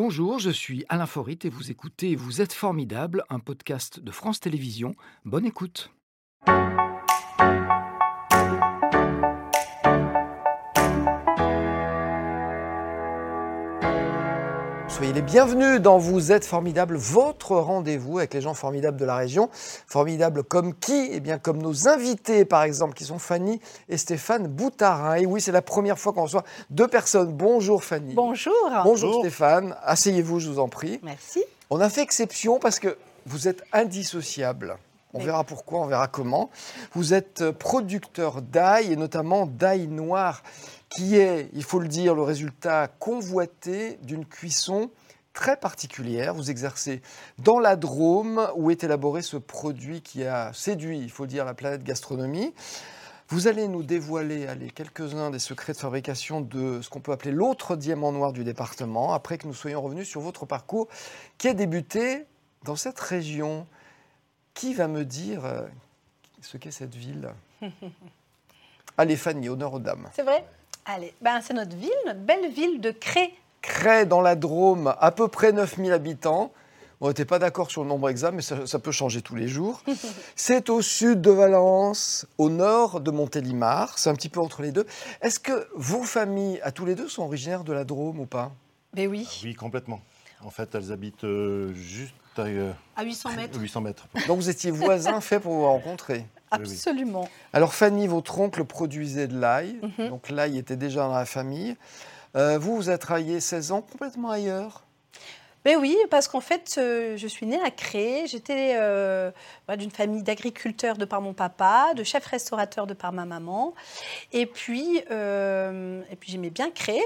Bonjour, je suis Alain Forit et vous écoutez Vous êtes formidable, un podcast de France Télévisions. Bonne écoute. Soyez les bienvenus dans Vous êtes formidable, votre rendez-vous avec les gens formidables de la région. Formidables comme qui? Eh bien, comme nos invités, par exemple, qui sont Fanny et Stéphane Boutarin. Et oui, c'est la première fois qu'on reçoit deux personnes. Bonjour Fanny. Bonjour. Bonjour Stéphane. Asseyez-vous, je vous en prie. Merci. On a fait exception parce que vous êtes indissociables. On verra pourquoi, on verra comment. Vous êtes producteur d'ail et notamment d'ail noir, qui est, il faut le dire, le résultat convoité d'une cuisson très particulière. Vous exercez dans la Drôme où est élaboré ce produit qui a séduit, il faut le dire, la planète gastronomie. Vous allez nous dévoiler allez, quelques-uns des secrets de fabrication de ce qu'on peut appeler l'autre diamant noir du département, après que nous soyons revenus sur votre parcours qui a débuté dans cette région. Qui va me dire euh, ce qu'est cette ville? Allez Fanny, honneur aux dames. C'est vrai? Allez, ben, c'est notre ville, notre belle ville de Cré. Cré dans la Drôme, à peu près 9000 habitants. On n'était pas d'accord sur le nombre exact, mais ça, ça peut changer tous les jours. C'est au sud de Valence, au nord de Montélimar. C'est un petit peu entre les deux. Est-ce que vos familles, à tous les deux, sont originaires de la Drôme ou pas? Ben oui, Oui, complètement. En fait, elles habitent euh, juste à euh, à 800 mètres. 800 mètres. Donc vous étiez voisins faits pour vous rencontrer. Absolument. Alors Fanny, votre oncle produisait de l'ail, Mhm. donc l'ail était déjà dans la famille. Euh, vous, vous avez travaillé 16 ans complètement ailleurs. Ben oui, parce qu'en fait, euh, je suis née à Cré. J'étais euh, voilà, d'une famille d'agriculteurs de par mon papa, de chefs restaurateurs de par ma maman. Et puis, euh, et puis j'aimais bien Cré.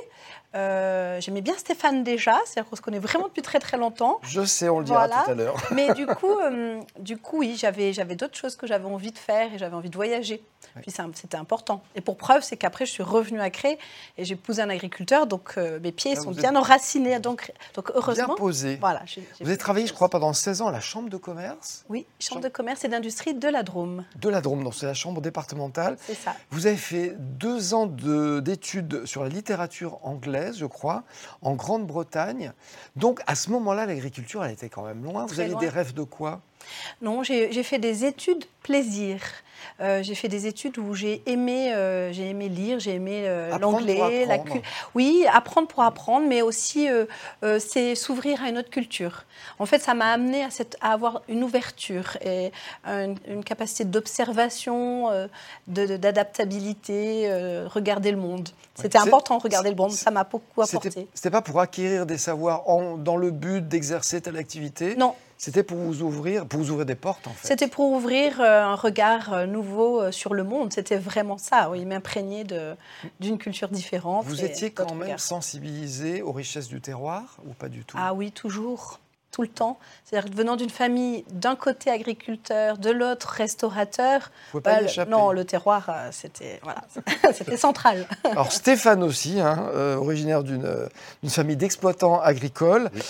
Euh, j'aimais bien Stéphane déjà, c'est-à-dire qu'on se connaît vraiment depuis très très longtemps. Je sais, on le dira Voilà. tout à l'heure. Mais du coup, euh, du coup, oui, j'avais, j'avais d'autres choses que j'avais envie de faire et j'avais envie de voyager. Puis c'était important. Et pour preuve, c'est qu'après, je suis revenue à Cré et j'ai épousé un agriculteur, donc euh, mes pieds Ah, sont bien êtes enracinés. Donc, donc Bien heureusement, posé. voilà. Vous avez travaillé, je crois, pendant 16 ans à la Chambre de commerce? Oui, chambre de commerce et d'industrie de la Drôme, de la Drôme, donc c'est la Chambre départementale. c'est ça. Vous avez fait deux ans de- d'études sur la littérature anglaise, je crois, en Grande-Bretagne. Donc à ce moment-là, l'agriculture, elle était quand même loin. Vous loin. des rêves de quoi? Non, j'ai fait des études plaisir. Euh, j'ai fait des études où j'ai aimé, euh, j'ai aimé lire, j'ai aimé euh, l'anglais, la apprendre. cu- Oui, apprendre pour apprendre, mais aussi c'est s'ouvrir à une autre culture. En fait, ça m'a amené à, cette, à avoir une ouverture et une, une capacité d'observation, de- de- d'adaptabilité, regarder le monde. C'était important, regarder le monde. Ça m'a beaucoup apporté. c'était pas pour acquérir des savoirs en- dans le but d'exercer telle activité. Non, C'était pour vous ouvrir, pour vous ouvrir des portes en fait. C'était pour ouvrir euh, un regard euh, nouveau euh, sur le monde. C'était vraiment ça, oui, m'imprégner d'une culture différente. Vous étiez quand même sensibilisé aux richesses du terroir ou pas du tout? Ah oui, toujours, tout le temps. C'est-à-dire que venant d'une famille d'un côté agriculteur, de l'autre restaurateur, Vous pouvez pas bah, le- non, le terroir, euh, c'était voilà, c'était central. Alors Stéphane aussi, hein, euh, originaire d'une euh, d'une famille d'exploitants agricoles. Oui.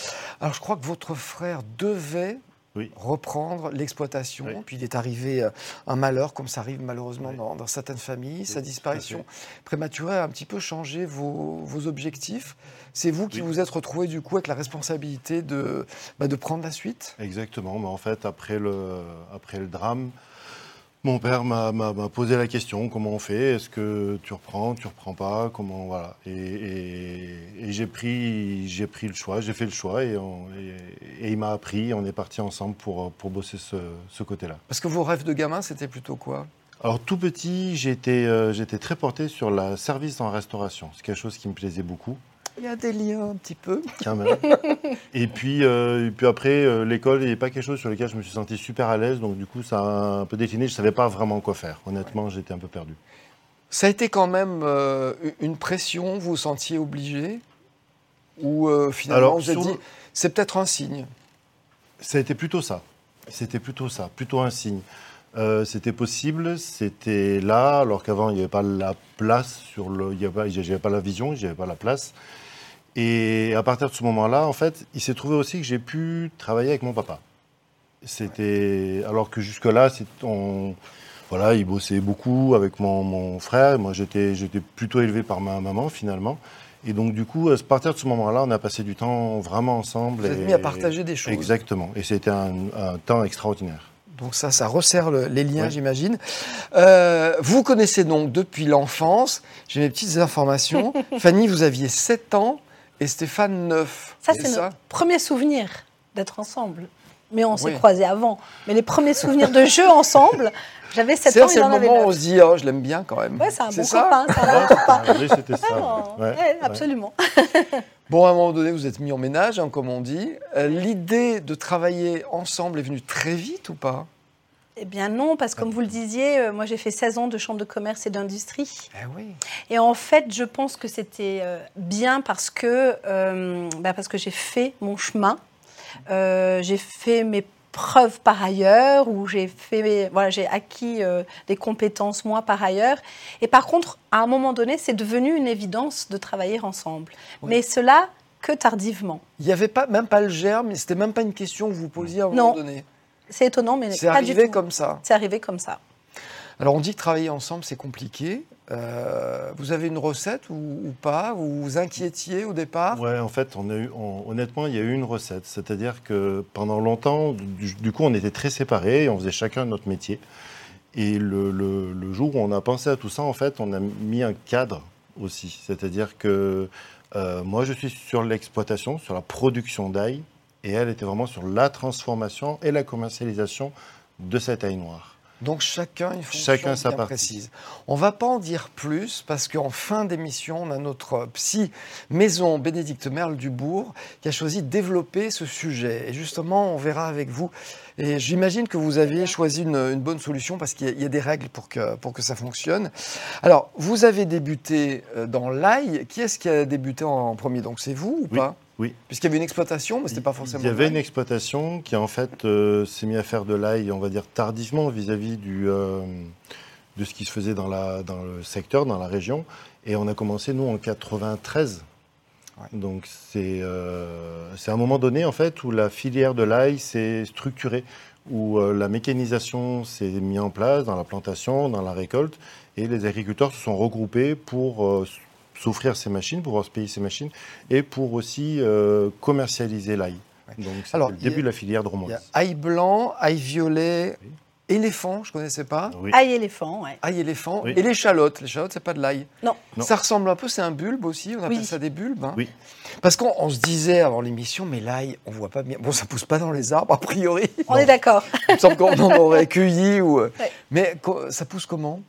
Alors je crois que votre frère devait Oui. reprendre l'exploitation. Oui. Puis il est arrivé euh, un malheur, comme ça arrive malheureusement Oui. dans, dans certaines familles. Sa disparition prématurée a un petit peu changé vos, vos objectifs. C'est vous qui vous êtes retrouvé du coup avec la responsabilité de, bah, de prendre la suite? Exactement. Mais en fait, après le, après le drame, mon père m'a m'a- m'a posé la question comment on fait? Est-ce que tu reprends, tu reprends pas? Comment voilà Et, et- et j'ai pris, j'ai pris le choix, j'ai fait le choix et, on- et- et il m'a appris. On est parti ensemble pour, pour bosser ce, ce côté-là. Parce que vos rêves de gamin, c'était plutôt quoi? Alors tout petit, j'étais euh, j'étais très porté sur la service en restauration. C'est quelque chose qui me plaisait beaucoup. Il y a des liens un petit peu. Quand même. et, puis, euh, et puis après, euh, l'école n'est pas quelque chose sur lequel je me suis senti super à l'aise. Donc du coup, ça a un peu décliné. Je ne savais pas vraiment quoi faire. Honnêtement, j'étais un peu perdu. Ça a été quand même euh, une pression, vous vous sentiez obligé? Ou finalement Alors, vous sur- dit, c'est peut-être un signe? Ça a été plutôt ça. C'était plutôt ça, plutôt un signe. Euh, c'était possible, c'était là, alors qu'avant, il n'y avait pas la place, sur le, il n'y avait, pas- j'avais pas la vision, j'avais pas la place. Et à partir de ce moment-là, en fait, il s'est trouvé aussi que j'ai pu travailler avec mon papa. C'était alors que jusque-là, on, voilà, il bossait beaucoup avec mon, mon frère. Moi, j'étais, j'étais plutôt élevé par ma maman finalement. Et donc, du coup, à partir de ce moment-là, on a passé du temps vraiment ensemble. Vous êtes et- mis à partager des choses. Exactement. Et c'était un, un temps extraordinaire. Donc ça, ça resserre le- les liens, Ouais. j'imagine. Euh, vous connaissez donc depuis l'enfance. J'ai mes petites informations. Fanny, vous aviez 7 ans et Stéphane 9. Ça, c'est notre premier souvenir d'être ensemble. Mais on s'est croisés avant. Mais les premiers souvenirs de jeu ensemble, j'avais 7 ans, C'est le moment où on 9. se dit, oh, je l'aime bien quand même. Ouais, c'est un bon ça copain, c'est un bon copain. Oui, c'était ça. Ah, ouais. ouais, Ouais, absolument. Bon, à un moment donné, vous êtes mis en ménage, hein, comme on dit. Euh, L'idée de travailler ensemble est venue très vite ou pas? Eh bien non, parce que comme vous le disiez, euh, moi j'ai fait 16 ans de chambre de commerce et d'industrie. Eh oui. Et en fait, je pense que c'était euh, bien parce que, euh, bah, parce que j'ai fait mon chemin. Euh, j'ai fait mes preuves par ailleurs, ou j'ai fait, voilà, j'ai acquis euh, des compétences moi par ailleurs. Et par contre, à un moment donné, c'est devenu une évidence de travailler ensemble. Oui. Mais cela que tardivement. Il n'y avait pas, même pas le germe, c'était même pas une question que vous posiez à un moment donné. C'est étonnant, mais C'est arrivé tout. comme ça. C'est arrivé comme ça. Alors on dit que travailler ensemble c'est compliqué. Euh, vous avez une recette ou, ou pas? Vous vous inquiétiez au départ? Ouais, en fait, on a eu, on- honnêtement, il y a eu une recette. C'est-à-dire que pendant longtemps, du, du coup, on était très séparés et on faisait chacun notre métier. Et le, le- le jour où on a pensé à tout ça, en fait, on a mis un cadre aussi. C'est-à-dire que euh, moi, je suis sur l'exploitation, sur la production d'ail, et elle était vraiment sur la transformation et la commercialisation de cette ail noire. Donc chacun une fonction Chacun sa bien partie. précise. On va pas en dire plus parce qu'en fin d'émission, on a notre psy maison Bénédicte Merle Dubourg qui a choisi de développer ce sujet. Et justement, on verra avec vous. Et j'imagine que vous aviez choisi une, une bonne solution parce qu'il y, a- il y a des règles pour que, pour que ça fonctionne. Alors, vous avez débuté euh, dans l'ail. Qui est-ce qui a débuté en premier? Donc c'est vous ou Oui, pas? Oui. Puisqu'il y avait une exploitation, mais c'était pas forcément. Il y avait une exploitation qui en fait euh, s'est mis à faire de l'ail, on va dire tardivement vis-à-vis du, euh, de ce qui se faisait dans, la, dans le secteur, dans la région. Et on a commencé nous en 93. Ouais. Donc c'est euh, un moment donné en fait où la filière de l'ail s'est structurée, où euh, la mécanisation s'est mise en place dans la plantation, dans la récolte, et les agriculteurs se sont regroupés pour euh, s'offrir ces machines, pour pouvoir se payer ces machines, et pour aussi euh, commercialiser l'ail. Ouais. Donc c'est Alors, le a- début de la filière de Il y a Romoise. ail blanc, ail violet, Oui. éléphant, je connaissais pas. Oui. Ail éléphant, ouais. Ail éléphant Oui. et l'échalote. L'échalote, c'est pas de l'ail. Non. Non. Ça ressemble un peu, c'est un bulbe aussi, on appelle Oui. ça des bulbes. hein. Oui. Parce qu'on on se disait avant l'émission, mais l'ail, on voit pas bien. Bon, ça pousse pas dans les arbres, a priori. On est d'accord. Il me semble qu'on en aurait cueilli. Ou... Ouais. Mais ça pousse comment?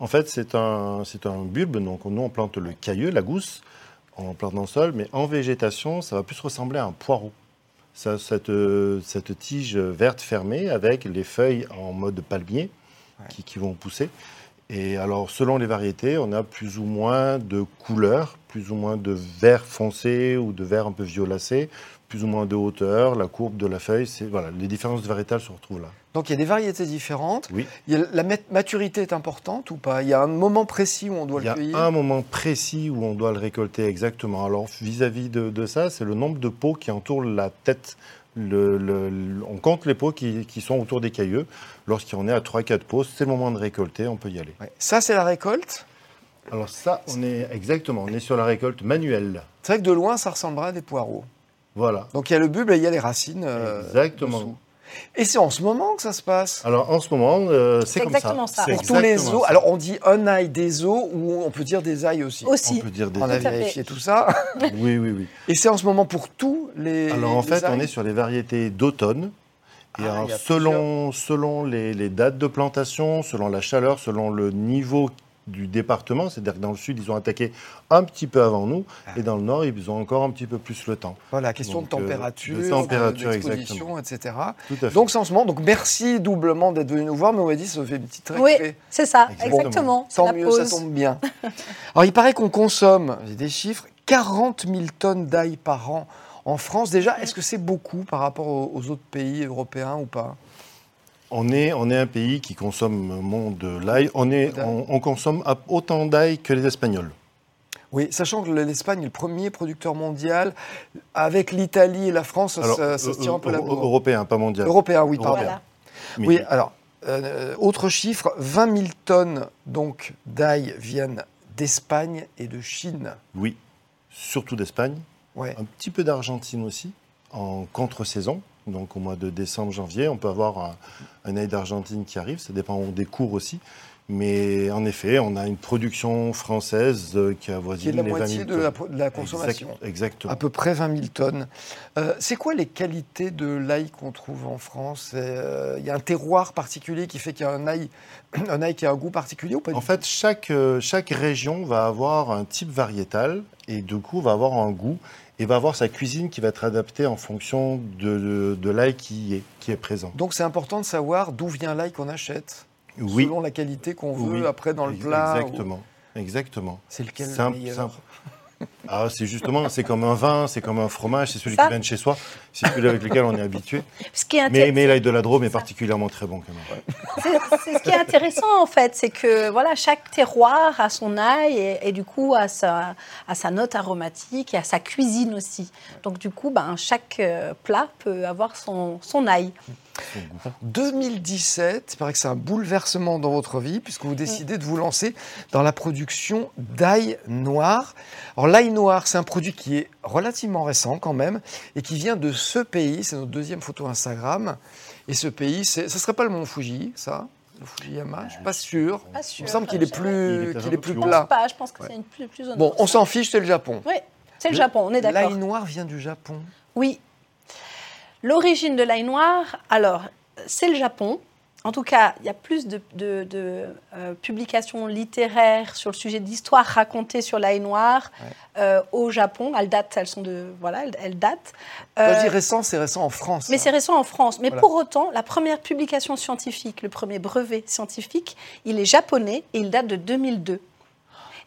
En fait, c'est un, c'est un bulbe. Donc, nous, on plante le cailleux, la gousse, on plante dans le sol, mais en végétation, ça va plus ressembler à un poireau. Ça, cette, euh, cette tige verte fermée avec les feuilles en mode palmier Ouais. qui, qui vont pousser. Et alors, selon les variétés, on a plus ou moins de couleurs, plus ou moins de vert foncé ou de vert un peu violacé, plus ou moins de hauteur, la courbe de la feuille. C'est, voilà, les différences variétales se retrouvent là. Donc il y a des variétés différentes. Oui. Il y a- la mat- maturité est importante ou pas? Il y a un moment précis où on doit Il y le a cueillir? un moment précis où on doit le récolter exactement. Alors vis-à-vis de, de ça, c'est le nombre de pots qui entourent la tête. Le- le- le- on compte les pots qui, qui sont autour des cailleux. Lorsqu'on est à 3-4 pots, c'est le moment de récolter, on peut y aller. Ouais. Ça, c'est la récolte? Alors ça, on est exactement, on est sur la récolte manuelle. C'est vrai que de loin, ça ressemblera à des poireaux. Voilà. Donc il y a le bulbe et il y a les racines. euh, Exactement. dessous. Et c'est en ce moment que ça se passe Alors en ce moment, euh, c'est comme ça. exactement ça. C'est Pour tous les os. Alors on dit un ail des os ou on peut dire des ails aussi. on Aussi. peut dire des. On a vérifié tout ça. Oui, oui, oui. Et c'est en ce moment pour tous les. Alors en les fait, on est sur les variétés d'automne. Et Ah, alors, selon, selon les, les dates de plantation, selon la chaleur, selon le niveau du département, c'est-à-dire que dans le sud, ils ont attaqué un petit peu avant nous, Ah. et dans le nord, ils ont encore un petit peu plus le temps. Voilà, question Donc, de euh, température, de température, d'exposition, etc. Tout à fait. Donc c'est en ce moment. Donc merci doublement d'être venu nous voir. Mais on m'a dit ça fait une petite Oui, récré. c'est ça, Exactement. exactement. Tant la mieux, pause. ça tombe bien. Alors il paraît qu'on consomme, j'ai des chiffres, 40 000 tonnes d'ail par an en France. Déjà, est-ce que c'est beaucoup par rapport aux autres pays européens ou pas? On est, on est un pays qui consomme moins de l'ail. On, est, D'ail. on, on consomme autant d'ail que les Espagnols. Oui, sachant que l'Espagne est le premier producteur mondial. Avec l'Italie et la France, ça, Alors, ça- ça se tire un peu la euh, bourre. Européen, pas mondial. Européen, oui, pardon. Voilà. Oui, alors, euh, autre chiffre, 20 000 tonnes donc d'ail viennent d'Espagne et de Chine. oui. surtout d'Espagne, Ouais. un petit peu d'Argentine aussi, en contre-saison. Donc au mois de décembre, janvier, on peut avoir un, un ail d'Argentine qui arrive. Ça dépend des cours aussi. Mais en effet, on a une production française euh, qui Qui est avoisine la les 20 000 moitié de la, tonnes. de la consommation. Exact- exactement. À peu près 20 000 tonnes. Euh, c'est quoi les qualités de l'ail qu'on trouve en France? Euh, Il y a un terroir particulier qui fait qu'il y a un ail, un ail qui a un goût particulier ou pas En fait, chaque, chaque région va avoir un type variétal et du coup va avoir un goût et va avoir sa cuisine qui va être adaptée en fonction de, de, de l'ail qui est, qui est présent. Donc c'est important de savoir d'où vient l'ail qu'on achète, Oui, selon la qualité qu'on veut Oui. après dans le plat. ou- Exactement. Exactement. C'est lequel le meilleur? Ah, c'est justement, c'est comme un vin, c'est comme un fromage, c'est celui Ça. qui vient de chez soi, c'est celui avec lequel on est habitué. Ce qui est Mais, l'ail de la Drôme est particulièrement très bon quand même. c'est- c'est ce qui est intéressant en fait, c'est que voilà, chaque terroir a son ail et, et du coup a sa, a sa note aromatique et a sa cuisine aussi. Donc du coup, ben, chaque euh, plat peut avoir son, son ail. Son goût. 2017, il paraît que c'est un bouleversement dans votre vie puisque vous décidez de vous lancer dans la production d'ail noir. Alors l'ail noir, c'est un produit qui est relativement récent quand même et qui vient de ce pays. C'est notre deuxième photo Instagram. Et ce pays, c'est, ce serait pas le mont Fuji, ça? Le Fujiyama Je suis pas sûr. Pas sûr. Il me semble qu'il est plus, qu'il est plus plat. pense pas, je pense que Ouais. c'est une plus, plus Bon, on s'en fiche, c'est le Japon. Oui, c'est le Le- Japon, on est d'accord. L'ail noir vient du Japon. Oui. L'origine de l'ail noir, alors, c'est le Japon. En tout cas, il y a plus de, de- de, euh, publications littéraires sur le sujet d'histoire racontée sur l'ail noir Ouais. euh, au Japon. Elles datent, elles sont de. Voilà, elles, elles datent. Quand Euh, je dis récent, c'est récent en France. mais hein. c'est récent en France. Mais Voilà. pour autant, la première publication scientifique, le premier brevet scientifique, il est japonais et il date de 2002.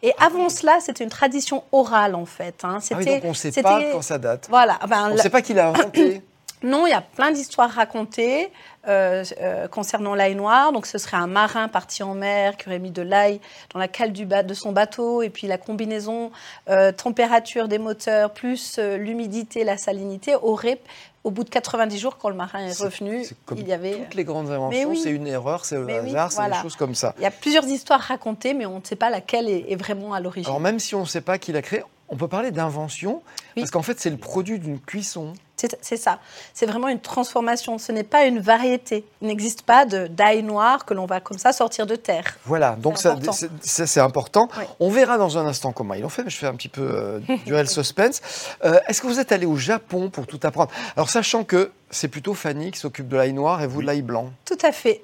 Et avant cela, c'était une tradition orale, en fait. hein. Ah oui, donc on ne sait pas quand ça date. Voilà. ben, On ne la- sait pas qui l'a inventé. non, il y a plein d'histoires racontées euh, euh, concernant l'ail noir. Donc, ce serait un marin parti en mer qui aurait mis de l'ail dans la cale du de son bateau. Et puis, la combinaison euh, température des moteurs plus l'humidité, la salinité aurait, au bout de 90 jours, quand le marin est, revenu, comme il y avait. toutes les grandes inventions, oui. c'est une erreur, c'est le Mais oui, hasard, c'est voilà. des choses comme ça. Il y a plusieurs histoires racontées, mais on ne sait pas laquelle est, est vraiment à l'origine. Alors même si on ne sait pas qui l'a créé, on peut parler d'invention, Oui. parce qu'en fait c'est le produit d'une cuisson. C'est ça. C'est vraiment une transformation. Ce n'est pas une variété. Il n'existe pas de d'ail noir que l'on va comme ça sortir de terre. Voilà, donc C'est ça, important. c'est- important. Oui. On verra dans un instant comment ils ont fait, mais je fais un petit peu euh, durer le suspense. Euh, Est-ce que vous êtes allé au Japon pour tout apprendre? Alors sachant que c'est plutôt Fanny qui s'occupe de l'ail noir et vous de l'ail blanc. Tout à fait.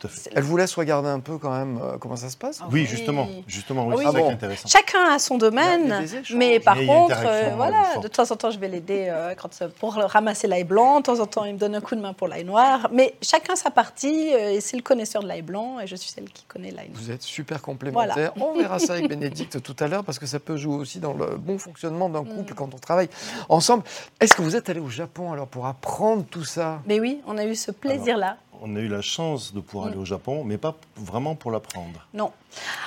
Tout à fait. Elle vous laisse regarder un peu quand même euh, comment ça se passe Ah Oui, oui. justement, justement, oui, Ah c'est oui. ça Ah qui bon. est intéressant. Chacun a son il y domaine, a des échanges. mais par Mais il y a une contre, euh, voilà, de temps en temps, je vais l'aider euh, quand, pour le- ramasser l'ail blanc. De temps en temps, il me donne un coup de main pour l'ail noir. Mais chacun sa partie. euh, et c'est le connaisseur de l'ail blanc, et je suis celle qui connaît l'ail noir. Vous êtes super complémentaires. On verra ça avec Bénédicte tout à l'heure parce que ça peut jouer aussi dans le bon fonctionnement d'un couple Mm. quand on travaille ensemble. Est-ce que vous êtes allé au Japon alors pour apprendre tout ça? Mais oui, on a eu ce plaisir-là. On a eu la chance de pouvoir Mm. aller au Japon, mais pas vraiment pour l'apprendre. Non.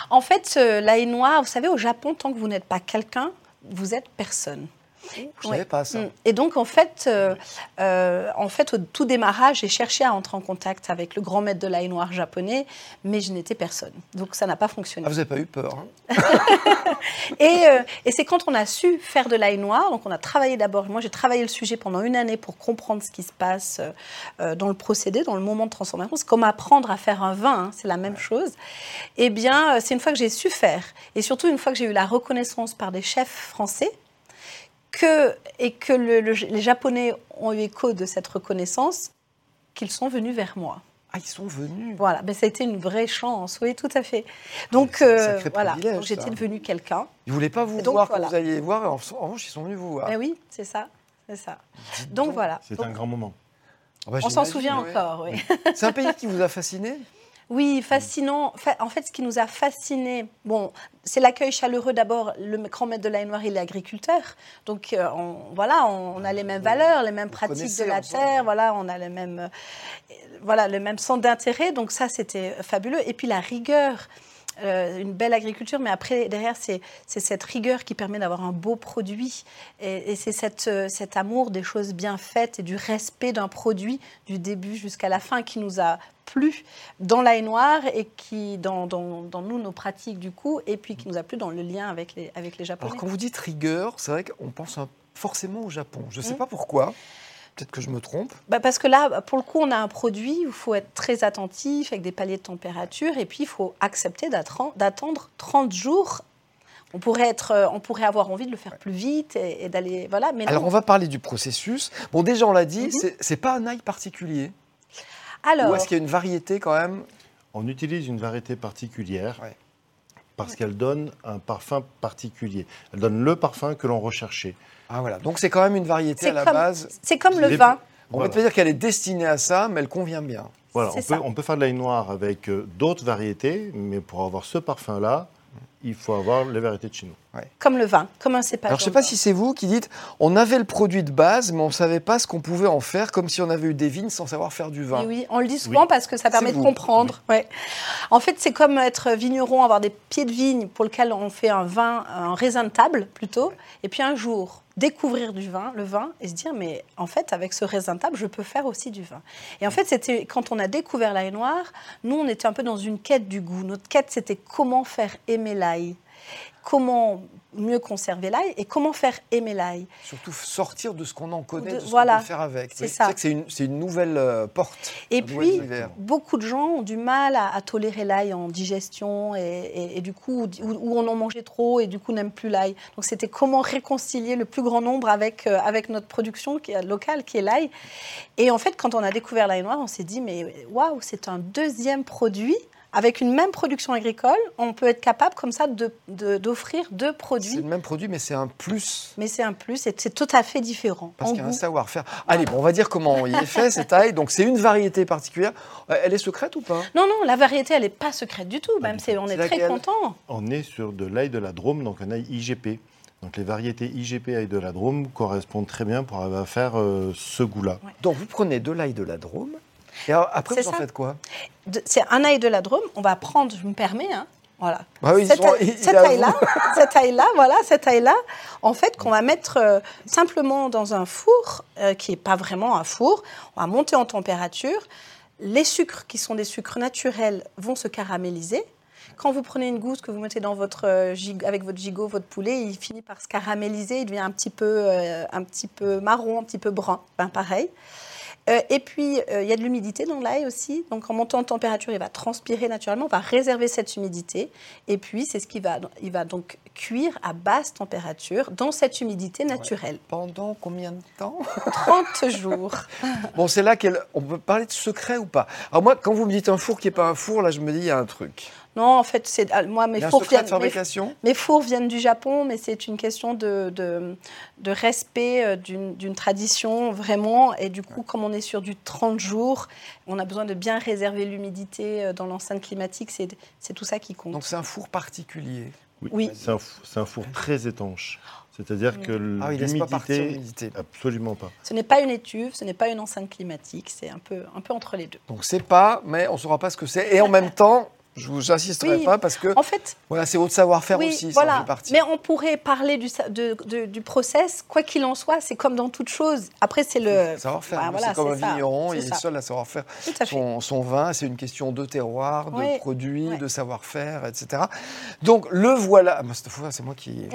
En fait, euh, l'ail noir, vous savez, au Japon, tant que vous n'êtes pas quelqu'un, vous êtes personne. Je ne Ouais. savais pas ça. Mm. Et donc, en fait, euh, euh, en fait, au tout démarrage, j'ai cherché à entrer en contact avec le grand maître de l'ail noir japonais, mais je n'étais personne. Donc, ça n'a pas fonctionné. Ah, vous n'avez pas eu peur hein Et, euh, et c'est quand on a su faire de l'ail noir, donc on a travaillé d'abord, moi j'ai travaillé le sujet pendant une année pour comprendre ce qui se passe dans le procédé, dans le moment de transformation. C'est comme apprendre à faire un vin, hein, c'est la même chose. Eh bien, c'est une fois que j'ai su faire, et surtout une fois que j'ai eu la reconnaissance par des chefs français, que, et que le- le- les Japonais ont eu écho de cette reconnaissance, qu'ils sont venus vers moi. Ah, ils sont venus. Voilà, mais ça a été une vraie chance, oui, tout à fait. Donc, C'est un euh, voilà, Donc, j'étais devenue quelqu'un. Ils ne voulaient pas vous donc, voir voilà. quand vous alliez voir. En en revanche, ils sont venus vous voir. Eh oui, c'est ça, c'est ça. Donc voilà. C'est Donc, un grand moment. Ah bah, on s'en souvient ouais. encore, oui. C'est un pays qui vous a fasciné? Oui, fascinant. Fa- En fait, ce qui nous a fasciné, bon, c'est l'accueil chaleureux d'abord. Le grand maître de l'ail noir, il est agriculteur, donc euh, on, voilà, on, a les mêmes valeurs, les mêmes Vous pratiques de la ensemble. terre, voilà, on a le même, euh, voilà, le même centre d'intérêt. Donc ça, c'était fabuleux. Et puis la rigueur. euh, une belle agriculture, mais après, derrière, c'est cette rigueur qui permet d'avoir un beau produit. Et, et c'est euh, cet amour des choses bien faites et du respect d'un produit du début jusqu'à la fin qui nous a plu dans l'ail noir et qui, dans, dans, dans, nous, nos pratiques du coup, et puis qui nous a plu dans le lien avec les, avec les Japonais. Alors quand vous dites rigueur, c'est vrai qu'on pense forcément au Japon. Je ne sais mmh. pas pourquoi. Peut-être que je me trompe. Bah parce que là, pour le coup, on a un produit où il faut être très attentif avec des paliers de température et puis il faut accepter d'attendre 30 jours. On pourrait, être, euh, on pourrait avoir envie de le faire plus vite et, d'aller. Voilà, mais Alors, on va parler du processus. Bon, déjà, on l'a dit, ce -hmm. c'est pas un ail particulier. Alors, Ou est-ce qu'il y a une variété quand même? On utilise une variété particulière. Ouais. Parce qu'elle donne un parfum particulier. Elle donne le parfum que l'on recherchait. Ah voilà, donc c'est quand même une variété à la comme, base. C'est comme le vin. On voilà. te dire qu'elle est destinée à ça, mais elle convient bien. Voilà, on peut, on peut, faire de l'ail noir avec euh, d'autres variétés, mais pour avoir ce parfum-là, il faut avoir les variétés de chez nous. Ouais. Comme le vin, comme un cépage. Alors je ne sais pas si c'est vous qui dites, on avait le produit de base, mais on ne savait pas ce qu'on pouvait en faire, comme si on avait eu des vignes sans savoir faire du vin. Et oui, on le dit souvent oui. parce que ça permet de comprendre. Oui. Ouais. En fait, c'est comme être vigneron, avoir des pieds de vigne pour lequel on fait un vin, un raisin de table plutôt, et puis un jour découvrir du vin, le vin, et se dire, mais en fait, avec ce raisin de table, je peux faire aussi du vin. Et en fait, c'était quand on a découvert l'ail noir, nous, on était un peu dans une quête du goût. Notre quête, c'était comment faire aimer l'ail comment mieux conserver l'ail et comment faire aimer l'ail. Surtout sortir de ce qu'on en connaît, de, de ce voilà, qu'on peut faire avec. C'est oui, ça. c'est une, une, nouvelle euh, porte. Et puis, beaucoup de gens ont du mal à, à tolérer l'ail en digestion et, et, et du coup, où, on en mangeait trop et du coup n'aime plus l'ail. Donc c'était comment réconcilier le plus grand nombre avec, euh, avec notre production qui est locale, qui est l'ail. Et en fait, quand on a découvert l'ail noir, on s'est dit, mais waouh, c'est un deuxième produit avec une même production agricole, on peut être capable comme ça d'offrir de, de, deux produits. C'est le même produit, mais c'est un plus. Mais c'est un plus, c'est tout à fait différent. Parce qu'il y a un savoir-faire. Allez, bon, on va dire comment il est fait, cette ail. Donc c'est une variété particulière. Elle est secrète ou pas? Non, non, la variété, elle n'est pas secrète du tout. Même, est, on est, est très content. On est sur de l'ail de la Drôme, donc un ail IGP. Donc les variétés IGP ail de la Drôme correspondent très bien pour faire euh, ce goût-là. Ouais. Donc vous prenez de l'ail de la Drôme, et alors, après, vous en faites quoi? C'est un ail de la Drôme. On va prendre, je me permets, hein, voilà. Ah oui, cette, sont, cette ail-là, cette ail-là, voilà, cette ail-là, en fait, qu'on va mettre euh, simplement dans un four, euh, qui n'est pas vraiment un four. On va monter en température. Les sucres, qui sont des sucres naturels, vont se caraméliser. Quand vous prenez une gousse que vous mettez dans votre, euh, avec votre gigot, votre poulet, il finit par se caraméliser, il devient un petit peu, un petit peu marron, un petit peu brun. Ben, pareil. Euh, et puis, il euh, y a de l'humidité dans l'ail aussi. Donc, en montant en température, il va transpirer naturellement. On va réserver cette humidité. Et puis, c'est ce qui va, il va donc cuire à basse température dans cette humidité naturelle. Ouais. Pendant combien de temps? 30 jours. bon, c'est là qu'on peut parler de secret ou pas? Alors, moi, quand vous me dites un four qui n'est pas un four, là, je me dis, il y a un truc. Non, en fait, c'est moi mes fours, viennent, mes, mes, fours viennent du Japon, mais c'est une question de, de, de respect d'une tradition vraiment. Et du coup, ouais. comme on est sur du 30 jours, on a besoin de bien réserver l'humidité dans l'enceinte climatique. C'est tout ça qui compte. Donc c'est un four particulier. Oui. oui. C'est un, un, four très étanche. C'est-à-dire que ah, l'humidité, absolument pas. Ce n'est pas une étuve, ce n'est pas une enceinte climatique, c'est un peu, un peu entre les deux. Donc c'est pas, mais on ne saura pas ce que c'est. Et en même temps, je vous insisterai oui. pas parce que en fait, voilà, c'est votre savoir-faire oui, aussi. Voilà. Mais on pourrait parler du, de, de, du process, quoi qu'il en soit, c'est comme dans toute chose. Après, c'est le savoir-faire. Bah, voilà, c'est comme un ça. vigneron, il est seul à savoir faire son, son, vin. C'est une question de terroir, de oui. produit, oui. de savoir-faire, etc. Donc le voilà. Ah, cette fois, c'est moi qui,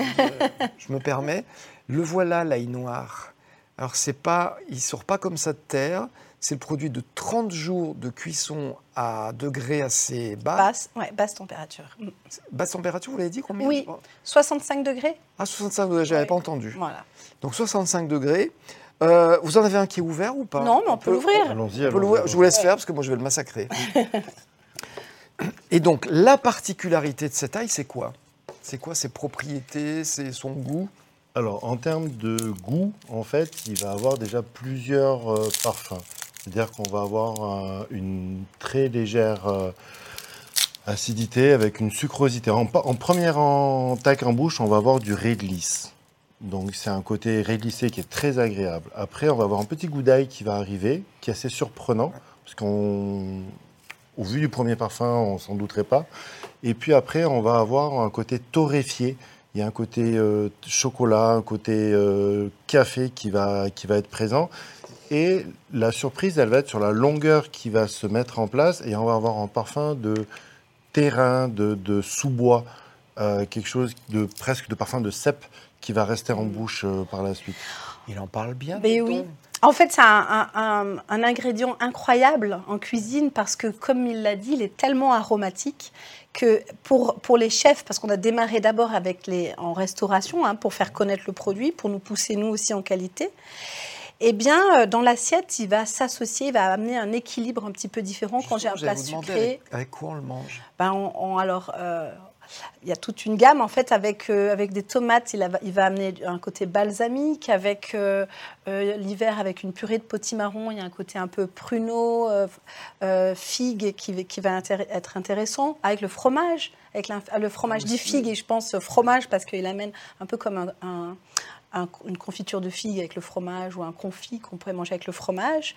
je me permets. Le voilà, l'ail noir. Alors c'est pas, il sort pas comme ça de terre. C'est le produit de 30 jours de cuisson à degrés assez bas. Basse, ouais, basse température. Basse température, vous l'avez dit combien Oui, 65 degrés. Ah, 65 degrés, je n'avais pas entendu. Voilà. Donc 65 degrés. Euh, vous en avez un qui est ouvert ou pas? Non, mais on, on peut, l'ouvrir. Allons-y, allons Je vous laisse faire parce que moi je vais le massacrer. Et donc la particularité de cet ail, c'est quoi? C'est quoi ses propriétés, c'est son goût? Alors, en termes de goût, en fait, il va avoir déjà plusieurs euh, parfums. C'est-à-dire qu'on va avoir euh, une très légère euh, acidité avec une sucrosité. En, première en tac en bouche, on va avoir du réglisse. Donc, c'est un côté réglissé qui est très agréable. Après, on va avoir un petit goût d'ail qui va arriver, qui est assez surprenant, parce qu'on, au vu du premier parfum, on s'en douterait pas. Et puis après, on va avoir un côté torréfié il y a un côté euh, chocolat, un côté café qui va, qui va être présent. Et la surprise, elle va être sur la longueur qui va se mettre en place. Et on va avoir un parfum de terrain, de, de sous-bois, euh, quelque chose de presque de parfum de cèpe qui va rester en bouche euh, par la suite. Il en parle bien. Mais oui. En fait, c'est un, un- un- un ingrédient incroyable en cuisine parce que, comme il l'a dit, il est tellement aromatique que pour, pour les chefs, parce qu'on a démarré d'abord avec les en restauration hein, pour faire connaître le produit, pour nous pousser nous aussi en qualité. Eh bien, euh, dans l'assiette, il va s'associer, il va amener un équilibre un petit peu différent quand j'ai un plat sucré. Avec, avec quoi on le mange Ben, on- on- alors, euh, il y a toute une gamme en fait avec, euh, avec des tomates. Il, a- il va amener un côté balsamique. Avec euh, euh, l'hiver, avec une purée de potimarron, il y a un côté un peu pruneau, figue qui, va- qui va intér- être intéressant. Avec le fromage, avec le fromage dit Aussi. figue et je pense fromage parce qu'il amène un peu comme un- un- un- une confiture de figue avec le fromage ou un confit qu'on pourrait manger avec le fromage.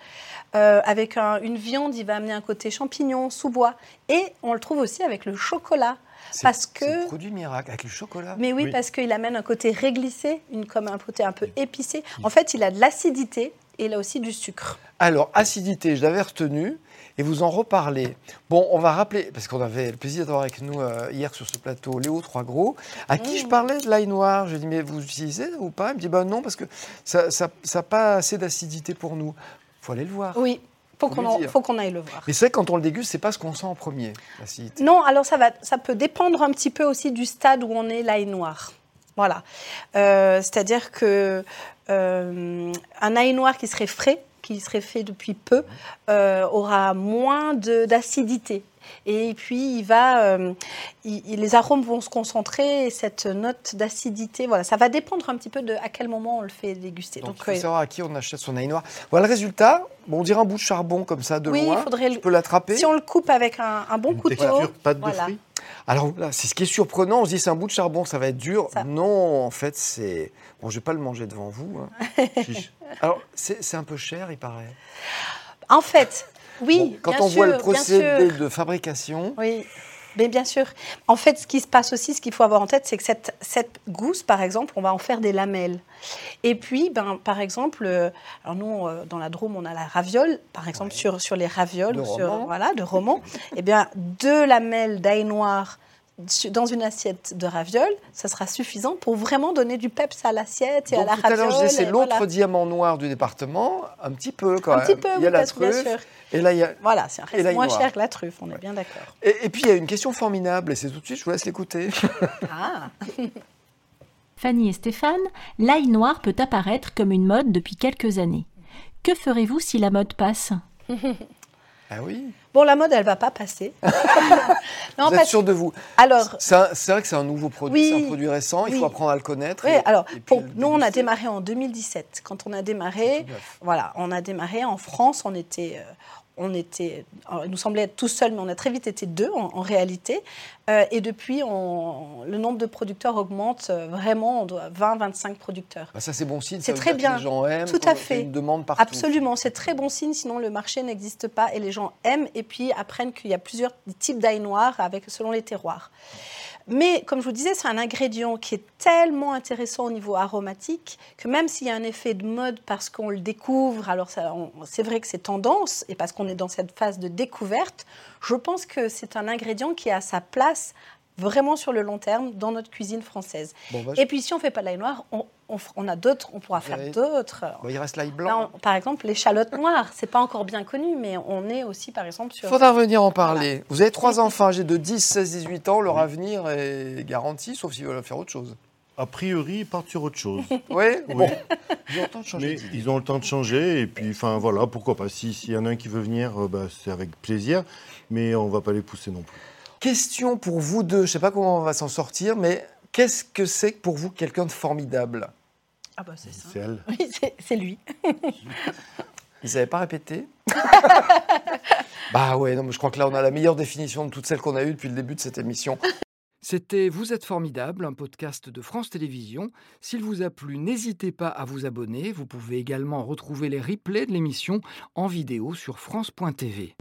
Euh, avec un- une viande, il va amener un côté champignon, sous-bois. Et on le trouve aussi avec le chocolat. C'est- Parce c'est que. produit miracle avec le chocolat. Mais oui, Oui. parce qu'il amène un côté réglissé, une, comme un côté un peu épicé. En fait, il a de l'acidité et il a aussi du sucre. Alors, acidité, je l'avais retenu et vous en reparlez. Bon, on va rappeler, parce qu'on avait le plaisir d'avoir avec nous euh, hier sur ce plateau Léo Trois Gros, à qui je parlais de l'ail noir. Je lui ai dit, mais vous utilisez ou pas? Il me dit, bah non, parce que ça n'a ça, ça a pas assez d'acidité pour nous. Il faut aller le voir. Oui, faut Faut qu'on faut qu'on aille le voir. Mais c'est quand on le déguste, c'est pas ce qu'on sent en premier, l'acidité. Non, alors ça, va, ça peut dépendre un petit peu aussi du stade où on est l'ail noir. Voilà. Euh, C'est-à-dire que euh, un ail noir qui serait frais, qui serait fait depuis peu, euh, aura moins de- d'acidité. Et puis, il va, euh, il- les arômes vont se concentrer et cette note d'acidité, voilà, ça va dépendre un petit peu de à quel moment on le fait déguster. Donc, Donc, il faut euh, savoir à qui on achète son ail noir. Voilà le résultat. Bon, on dirait un bout de charbon comme ça, de oui, loin. il faudrait le- peux l'attraper. si on le coupe avec un, un bon Une couteau, texture pâte de voilà. fruits. Alors là, c'est ce qui est surprenant. On se dit c'est un bout de charbon, ça va être dur. Ça. Non, en fait, c'est. Bon, je vais pas le manger devant vous. hein. Alors, c'est un peu cher, il paraît. En fait, oui. Bon, quand bien on voit le procédé de fabrication, Oui, mais bien sûr. En fait, ce qui se passe aussi, ce qu'il faut avoir en tête, c'est que cette, cette gousse, par exemple, on va en faire des lamelles. Et puis, ben, par exemple, euh, alors nous, euh, dans la Drôme, on a la raviole, par exemple, Ouais. sur, sur les ravioles, De ou sur, roman. voilà, de romans. Eh bien, deux lamelles d'ail noir dans une assiette de ravioles, ça sera suffisant pour vraiment donner du peps à l'assiette et donc à la tout à l'heure, je raviole. disais, c'est l'autre voilà. diamant noir du département, un petit peu quand Un même. petit peu, il y oui, a la truffe, et là, il y a. Voilà, c'est un Et reste moins noir. cher que la truffe, on est bien d'accord. Et, et puis, il y a une question formidable, et c'est tout de suite, je vous laisse l'écouter. Ah, Fanny et Stéphane, l'ail noir peut apparaître comme une mode depuis quelques années. Que ferez-vous si la mode passe? Ah oui bon, la mode, elle va pas passer. non, Vous êtes sûr de vous alors, C'est vrai que c'est un nouveau produit, Oui. c'est un produit récent, il Oui. faut apprendre à le connaître. Oui, et- alors, et pour, nous, on a démarré en 2017. Quand on a démarré, voilà, on a démarré en France, on était, euh, on était, alors, il nous semblait être tout seul, mais on a très vite été deux en, en réalité. Euh, et depuis, on- le nombre de producteurs augmente euh, vraiment, on doit 20-25 producteurs. Bah, ça, c'est bon signe. C'est très bien. Les gens aiment. Tout à fait. une demande partout. Absolument, c'est très bon signe, sinon le marché n'existe pas et les gens aiment et puis apprennent qu'il y a plusieurs types d'ail noir avec, selon les terroirs. Mais comme je vous disais, c'est un ingrédient qui est tellement intéressant au niveau aromatique que même s'il y a un effet de mode parce qu'on le découvre, alors c'est vrai que c'est tendance et parce qu'on est dans cette phase de découverte, je pense que c'est un ingrédient qui a sa place vraiment sur le long terme dans notre cuisine française. Bon, bah, Et puis si on fait pas de l'ail noir, on, on a d'autres, on pourra faire avez- d'autres. il reste l'ail Là, blanc. on- par exemple, l'échalote noire, c'est pas encore bien connu, mais on est aussi, par exemple, Il sur. faudra venir en parler. Vous avez trois enfants âgés de 10, 16, 18 ans. Leur avenir est garanti, sauf s'ils veulent faire autre chose. A priori, ils partent sur autre chose. Oui, Oui. bon. Ils ont le temps de changer Mais ils ont le temps de changer et puis, enfin voilà, pourquoi pas. Si- S'il y en a un qui veut venir, euh, bah, c'est avec plaisir, mais on va pas les pousser non plus. Question pour vous deux. Je ne sais pas comment on va s'en sortir, mais qu'est-ce que c'est pour vous quelqu'un de formidable? Ah bah c'est ça. C'est elle. Oui, c'est- c'est lui. Ils n'avaient pas répété Bah ouais, non, mais je crois que là, on a la meilleure définition de toutes celles qu'on a eues depuis le début de cette émission. C'était Vous êtes formidable, un podcast de France Télévisions. S'il vous a plu, n'hésitez pas à vous abonner. Vous pouvez également retrouver les replays de l'émission en vidéo sur France.tv.